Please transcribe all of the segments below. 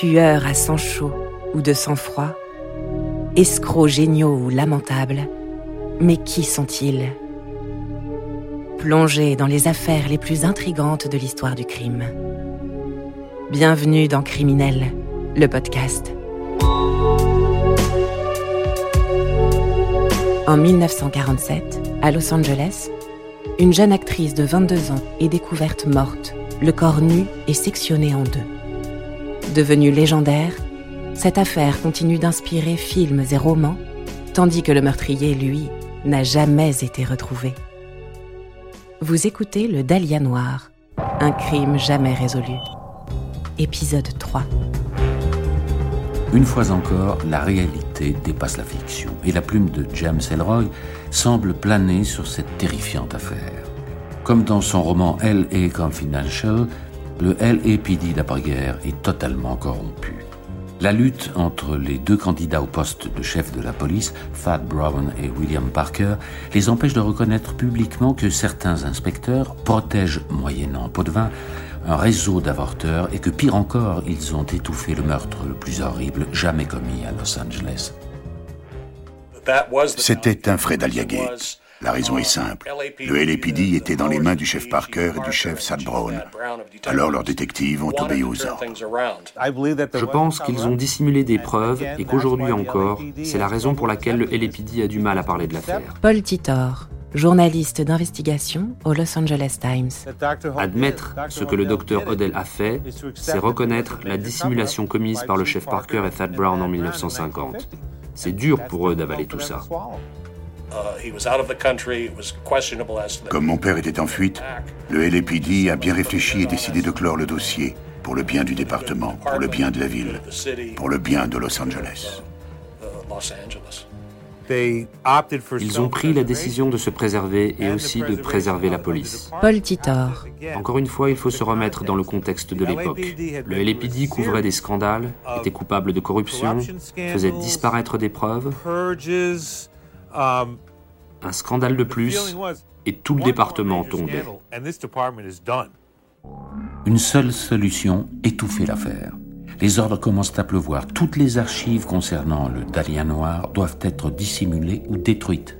tueurs à sang chaud ou de sang froid, escrocs géniaux ou lamentables, mais qui sont-ils? Plongés dans les affaires les plus intrigantes de l'histoire du crime. Bienvenue dans Criminel, le podcast. En 1947, à Los Angeles, une jeune actrice de 22 ans est découverte morte, le corps nu et sectionné en deux. Devenue légendaire, cette affaire continue d'inspirer films et romans, tandis que le meurtrier, lui, n'a jamais été retrouvé. Vous écoutez Le Dahlia Noir, un crime jamais résolu. Épisode 3. Une fois encore, la réalité dépasse la fiction et la plume de James Elroy semble planer sur cette terrifiante affaire. Comme dans son roman L.A. Confidential, le LAPD d'après-guerre est totalement corrompu. La lutte entre les deux candidats au poste de chef de la police, Thad Brown et William Parker, les empêche de reconnaître publiquement que certains inspecteurs protègent, moyennant pot de vin, un réseau d'avorteurs et que pire encore, ils ont étouffé le meurtre le plus horrible jamais commis à Los Angeles. C'était un Fred Aliagate. La raison est simple. Le LAPD était dans les mains du chef Parker et du chef Sad Brown. Alors leurs détectives ont obéi aux ordres. Je pense qu'ils ont dissimulé des preuves et qu'aujourd'hui encore, c'est la raison pour laquelle le LAPD a du mal à parler de l'affaire. Paul Titor, journaliste d'investigation au Los Angeles Times. Admettre ce que le docteur Odell a fait, c'est reconnaître la dissimulation commise par le chef Parker et Thad Brown en 1950. C'est dur pour eux d'avaler tout ça. Comme mon père était en fuite, le LAPD a bien réfléchi et décidé de clore le dossier pour le bien du département, pour le bien de la ville, pour le bien de Los Angeles. Ils ont pris la décision de se préserver et aussi de préserver la police. Paul Titor. Encore une fois, il faut se remettre dans le contexte de l'époque. Le LAPD couvrait des scandales, était coupable de corruption, faisait disparaître des preuves. Un scandale de plus et tout le département tombait. Une seule solution, étouffer l'affaire. Les ordres commencent à pleuvoir. Toutes les archives concernant le Dahlia noir doivent être dissimulées ou détruites.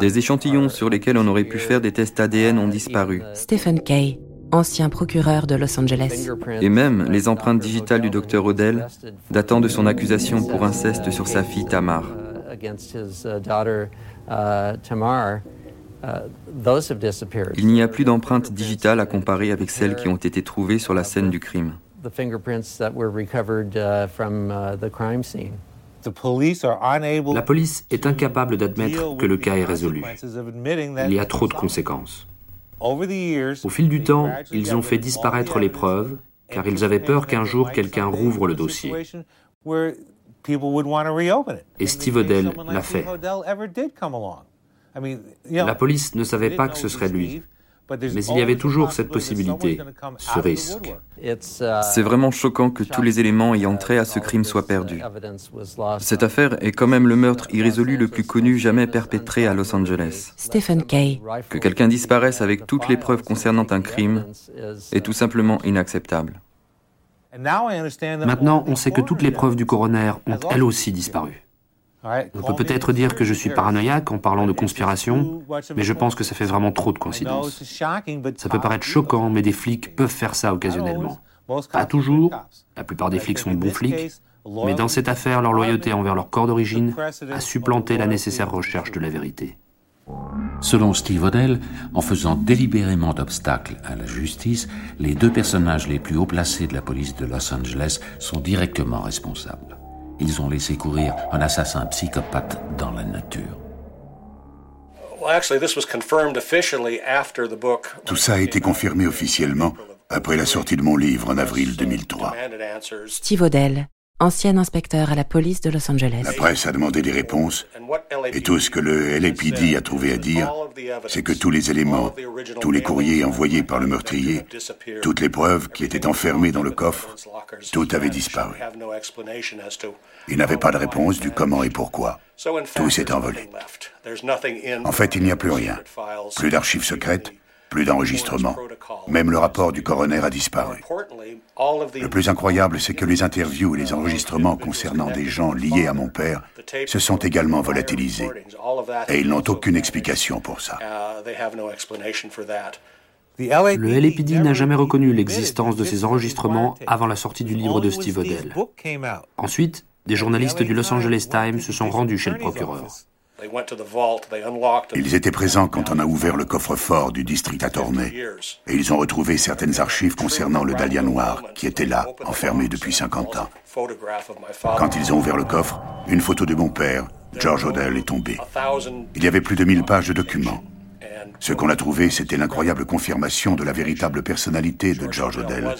Des échantillons sur lesquels on aurait pu faire des tests ADN ont disparu. Stephen Kay, ancien procureur de Los Angeles. Et même les empreintes digitales du docteur Odell, datant de son accusation pour inceste sur sa fille Tamar. Il n'y a plus d'empreintes digitales à comparer avec celles qui ont été trouvées sur la scène du crime. La police est incapable d'admettre que le cas est résolu. Il y a trop de conséquences. Au fil du temps, ils ont fait disparaître les preuves, car ils avaient peur qu'un jour quelqu'un rouvre le dossier. Et Steve Odell l'a fait. La police ne savait pas que ce serait lui, mais il y avait toujours cette possibilité, ce risque. C'est vraiment choquant que tous les éléments ayant trait à ce crime soient perdus. Cette affaire est quand même le meurtre irrésolu le plus connu jamais perpétré à Los Angeles. Stephen Kay. Que quelqu'un disparaisse avec toutes les preuves concernant un crime est tout simplement inacceptable. Maintenant, on sait que toutes les preuves du coroner ont elles aussi disparu. On peut peut-être dire que je suis paranoïaque en parlant de conspiration, mais je pense que ça fait vraiment trop de coïncidences. Ça peut paraître choquant, mais des flics peuvent faire ça occasionnellement. Pas toujours, la plupart des flics sont de bons flics, mais dans cette affaire, leur loyauté envers leur corps d'origine a supplanté la nécessaire recherche de la vérité. Selon Steve Odell, en faisant délibérément d'obstacles à la justice, les deux personnages les plus haut placés de la police de Los Angeles sont directement responsables. Ils ont laissé courir un assassin psychopathe dans la nature. Tout ça a été confirmé officiellement après la sortie de mon livre en avril 2003. Steve Odell, ancien inspecteur à la police de Los Angeles. La presse a demandé des réponses et tout ce que le LAPD a trouvé à dire, c'est que tous les éléments, tous les courriers envoyés par le meurtrier, toutes les preuves qui étaient enfermées dans le coffre, tout avait disparu. Il n'avait pas de réponse du comment et pourquoi. Tout s'est envolé. En fait, il n'y a plus rien. Plus d'archives secrètes, Plus d'enregistrement. Même le rapport du coroner a disparu. Le plus incroyable, c'est que les interviews et les enregistrements concernant des gens liés à mon père se sont également volatilisés. Et ils n'ont aucune explication pour ça. Le LAPD n'a jamais reconnu l'existence de ces enregistrements avant la sortie du livre de Steve Odell. Ensuite, des journalistes du Los Angeles Times se sont rendus chez le procureur. Ils étaient présents quand on a ouvert le coffre-fort du district attorney et ils ont retrouvé certaines archives concernant le Dahlia noir qui était là, enfermé depuis 50 ans. Quand ils ont ouvert le coffre, une photo de mon père, George Odell, est tombée. Il y avait plus de 1000 pages de documents. Ce qu'on a trouvé, c'était l'incroyable confirmation de la véritable personnalité de George Odell,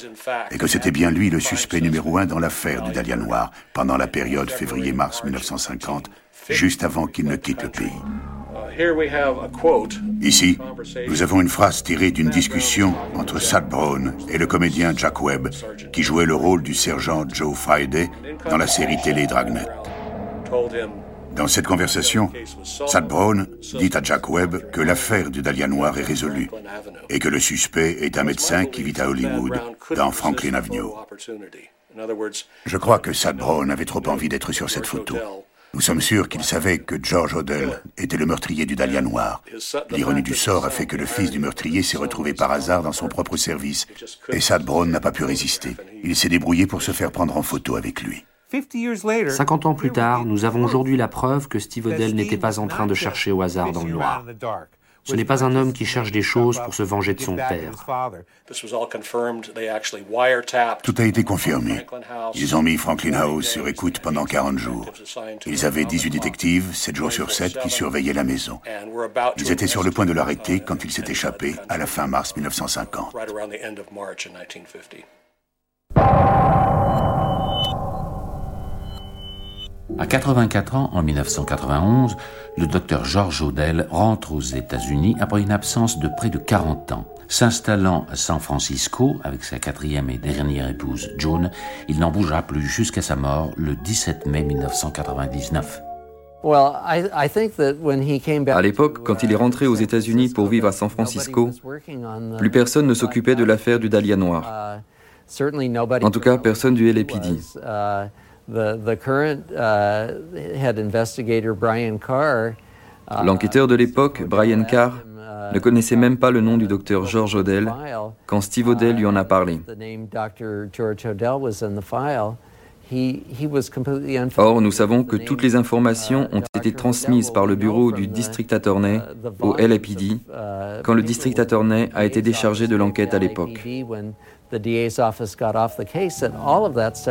et que c'était bien lui le suspect numéro un dans l'affaire du Dahlia Noir pendant la période février-mars 1950, juste avant qu'il ne quitte le pays. Ici, nous avons une phrase tirée d'une discussion entre Sad Brown et le comédien Jack Webb, qui jouait le rôle du sergent Joe Friday dans la série télé Dragnet. Dans cette conversation, Sad Brown dit à Jack Webb que l'affaire du Dahlia Noir est résolue et que le suspect est un médecin qui vit à Hollywood, dans Franklin Avenue. Je crois que Sad Brown avait trop envie d'être sur cette photo. Nous sommes sûrs qu'il savait que George Odell était le meurtrier du Dahlia Noir. L'ironie du sort a fait que le fils du meurtrier s'est retrouvé par hasard dans son propre service, et Sad Brown n'a pas pu résister. Il s'est débrouillé pour se faire prendre en photo avec lui. 50 ans plus tard, nous avons aujourd'hui la preuve que Steve Odell n'était pas en train de chercher au hasard dans le noir. Ce n'est pas un homme qui cherche des choses pour se venger de son père. Tout a été confirmé. Ils ont mis Franklin House sur écoute pendant 40 jours. Ils avaient 18 détectives, 7 jours sur 7, qui surveillaient la maison. Ils étaient sur le point de l'arrêter quand il s'est échappé à la fin mars 1950. À 84 ans, en 1991, le docteur George Odell rentre aux États-Unis après une absence de près de 40 ans. S'installant à San Francisco avec sa quatrième et dernière épouse Joan, il n'en bougera plus jusqu'à sa mort le 17 mai 1999. À l'époque, quand il est rentré aux États-Unis pour vivre à San Francisco, plus personne ne s'occupait de l'affaire du Dahlia Noir. En tout cas, personne du LAPD. L'enquêteur de l'époque, Brian Carr, ne connaissait même pas le nom du docteur George Odell quand Steve Odell lui en a parlé. Or, nous savons que toutes les informations ont été transmises par le bureau du district attorney au LAPD quand le district attorney a été déchargé de l'enquête à l'époque.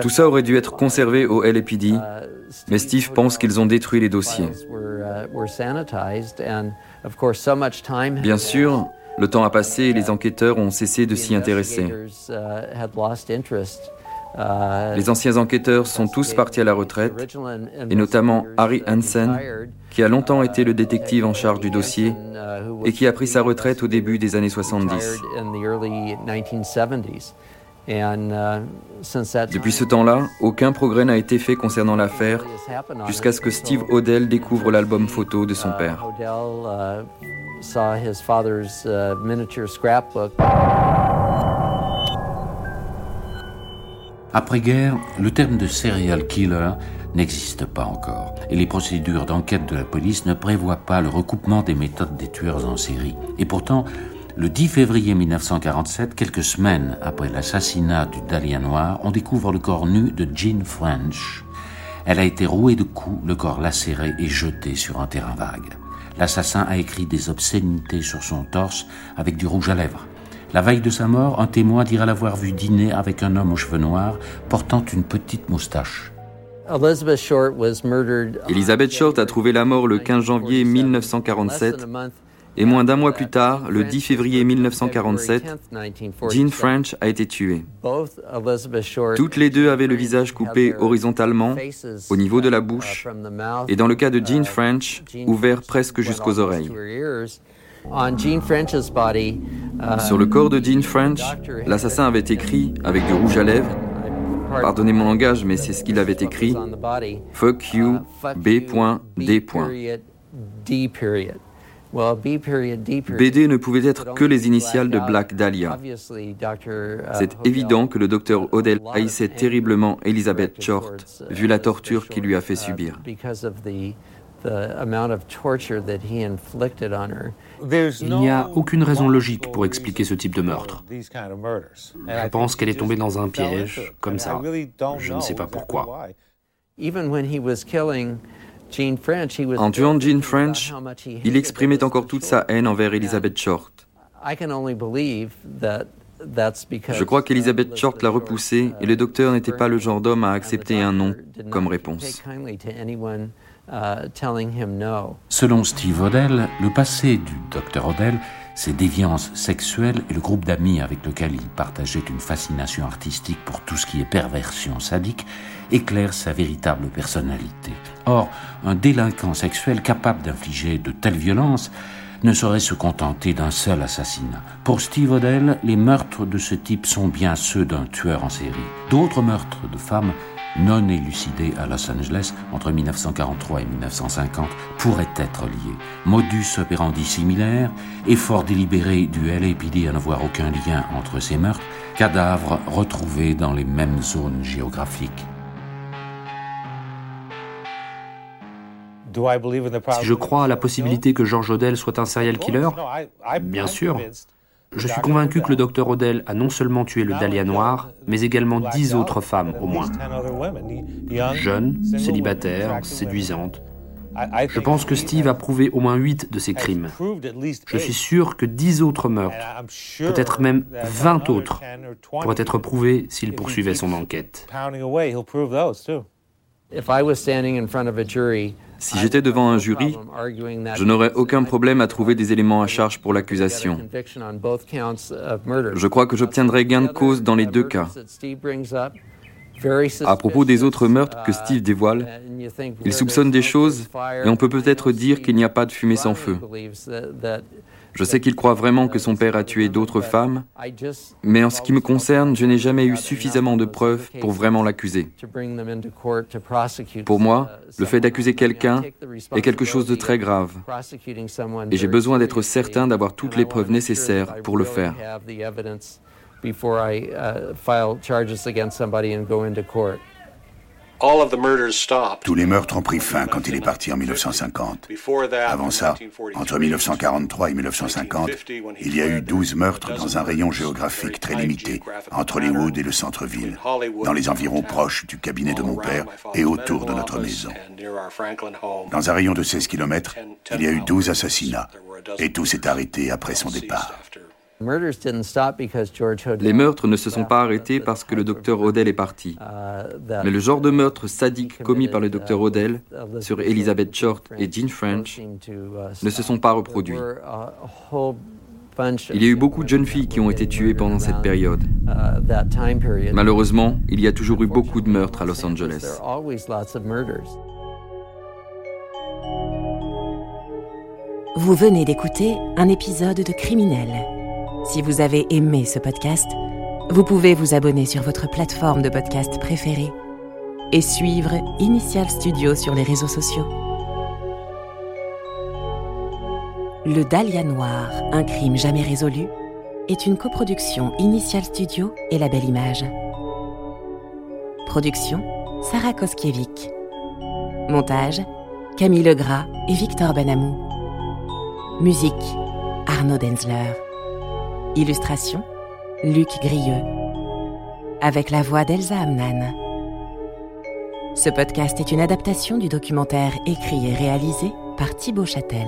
Tout ça aurait dû être conservé au LAPD, uh, mais Steve pense qu'ils ont détruit les dossiers. Uh, Bien sûr, le temps a passé et les enquêteurs ont cessé de s'y intéresser. Uh, les anciens enquêteurs sont tous partis à la retraite, et notamment Harry Hansen, qui a longtemps été le détective en charge du dossier et qui a pris sa retraite au début des années 70. Depuis ce temps-là, aucun progrès n'a été fait concernant l'affaire jusqu'à ce que Steve Odell découvre l'album photo de son père. Après-guerre, le terme de serial killer n'existe pas encore et les procédures d'enquête de la police ne prévoient pas le recoupement des méthodes des tueurs en série. Et pourtant, le 10 février 1947, quelques semaines après l'assassinat du Dahlia Noir, on découvre le corps nu de Jean French. Elle a été rouée de coups, le corps lacéré et jeté sur un terrain vague. L'assassin a écrit des obscénités sur son torse avec du rouge à lèvres. La veille de sa mort, un témoin dira l'avoir vu dîner avec un homme aux cheveux noirs portant une petite moustache. Elizabeth Short a trouvé la mort le 15 janvier 1947 et moins d'un mois plus tard, le 10 février 1947, Jean French a été tuée. Toutes les deux avaient le visage coupé horizontalement, au niveau de la bouche, et dans le cas de Jean French, ouvert presque jusqu'aux oreilles. Sur le corps de Jean French, l'assassin avait écrit, avec du rouge à lèvres, pardonnez mon langage, mais c'est ce qu'il avait écrit, Fuck you, B.D. BD ne pouvait être que les initiales de Black Dahlia. C'est évident que le docteur Odell haïssait terriblement Elizabeth Short, vu la torture qu'il lui a fait subir. Il n'y a aucune raison logique pour expliquer ce type de meurtre. Je pense qu'elle est tombée dans un piège, comme ça. Je ne sais pas pourquoi. En tuant Jean French, il exprimait encore toute sa haine envers Elizabeth Short. Je crois qu'Elizabeth Short l'a repoussé et le docteur n'était pas le genre d'homme à accepter un non comme réponse. Uh, Selon Steve Odell, le passé du docteur Odell, ses déviances sexuelles et le groupe d'amis avec lequel il partageait une fascination artistique pour tout ce qui est perversion sadique éclairent sa véritable personnalité. Or, un délinquant sexuel capable d'infliger de telles violences ne saurait se contenter d'un seul assassinat. Pour Steve Odell, les meurtres de ce type sont bien ceux d'un tueur en série. D'autres meurtres de femmes non élucidés à Los Angeles entre 1943 et 1950 pourraient être liés. Modus operandi similaire, effort délibéré du LAPD à ne voir aucun lien entre ces meurtres, cadavres retrouvés dans les mêmes zones géographiques. Si je crois à la possibilité que George Odell soit un serial killer, bien sûr. Je suis convaincu que le docteur Odell a non seulement tué le Dahlia noir, mais également dix autres femmes au moins. Jeunes, célibataires, séduisantes. Je pense que Steve a prouvé au moins huit de ces crimes. Je suis sûr que dix autres meurtres, peut-être même vingt autres, pourraient être prouvés s'il poursuivait son enquête. Si j'étais devant un jury, je n'aurais aucun problème à trouver des éléments à charge pour l'accusation. Je crois que j'obtiendrai gain de cause dans les deux cas. À propos des autres meurtres que Steve dévoile, il soupçonne des choses et on peut peut-être dire qu'il n'y a pas de fumée sans feu. Je sais qu'il croit vraiment que son père a tué d'autres femmes, mais en ce qui me concerne, je n'ai jamais eu suffisamment de preuves pour vraiment l'accuser. Pour moi, le fait d'accuser quelqu'un est quelque chose de très grave, et j'ai besoin d'être certain d'avoir toutes les preuves nécessaires pour le faire. Tous les meurtres ont pris fin quand il est parti en 1950. Avant ça, entre 1943 et 1950, il y a eu 12 meurtres dans un rayon géographique très limité, entre Woods et le centre-ville, dans les environs proches du cabinet de mon père et autour de notre maison. Dans un rayon de 16 km, il y a eu 12 assassinats, et tout s'est arrêté après son départ. Les meurtres ne se sont pas arrêtés parce que le docteur Odell est parti. Uh, Mais le genre de meurtre sadique commis par le docteur uh, Odell sur Elizabeth Short et Jean French uh, ne se sont pas reproduits. Il y a eu beaucoup de jeunes filles qui ont été tuées pendant cette période. Malheureusement, il y a toujours eu beaucoup de meurtres à Los Angeles. Vous venez d'écouter un épisode de Criminel si vous avez aimé ce podcast, vous pouvez vous abonner sur votre plateforme de podcast préférée et suivre Initial Studio sur les réseaux sociaux. Le Dahlia Noir, un crime jamais résolu, est une coproduction Initial Studio et La Belle Image. Production Sarah Koskiewicz. Montage Camille Legras et Victor Benamou. Musique Arnaud Denzler. Illustration Luc Grieux. Avec la voix d'Elsa Amnan. Ce podcast est une adaptation du documentaire écrit et réalisé par Thibaut Châtel.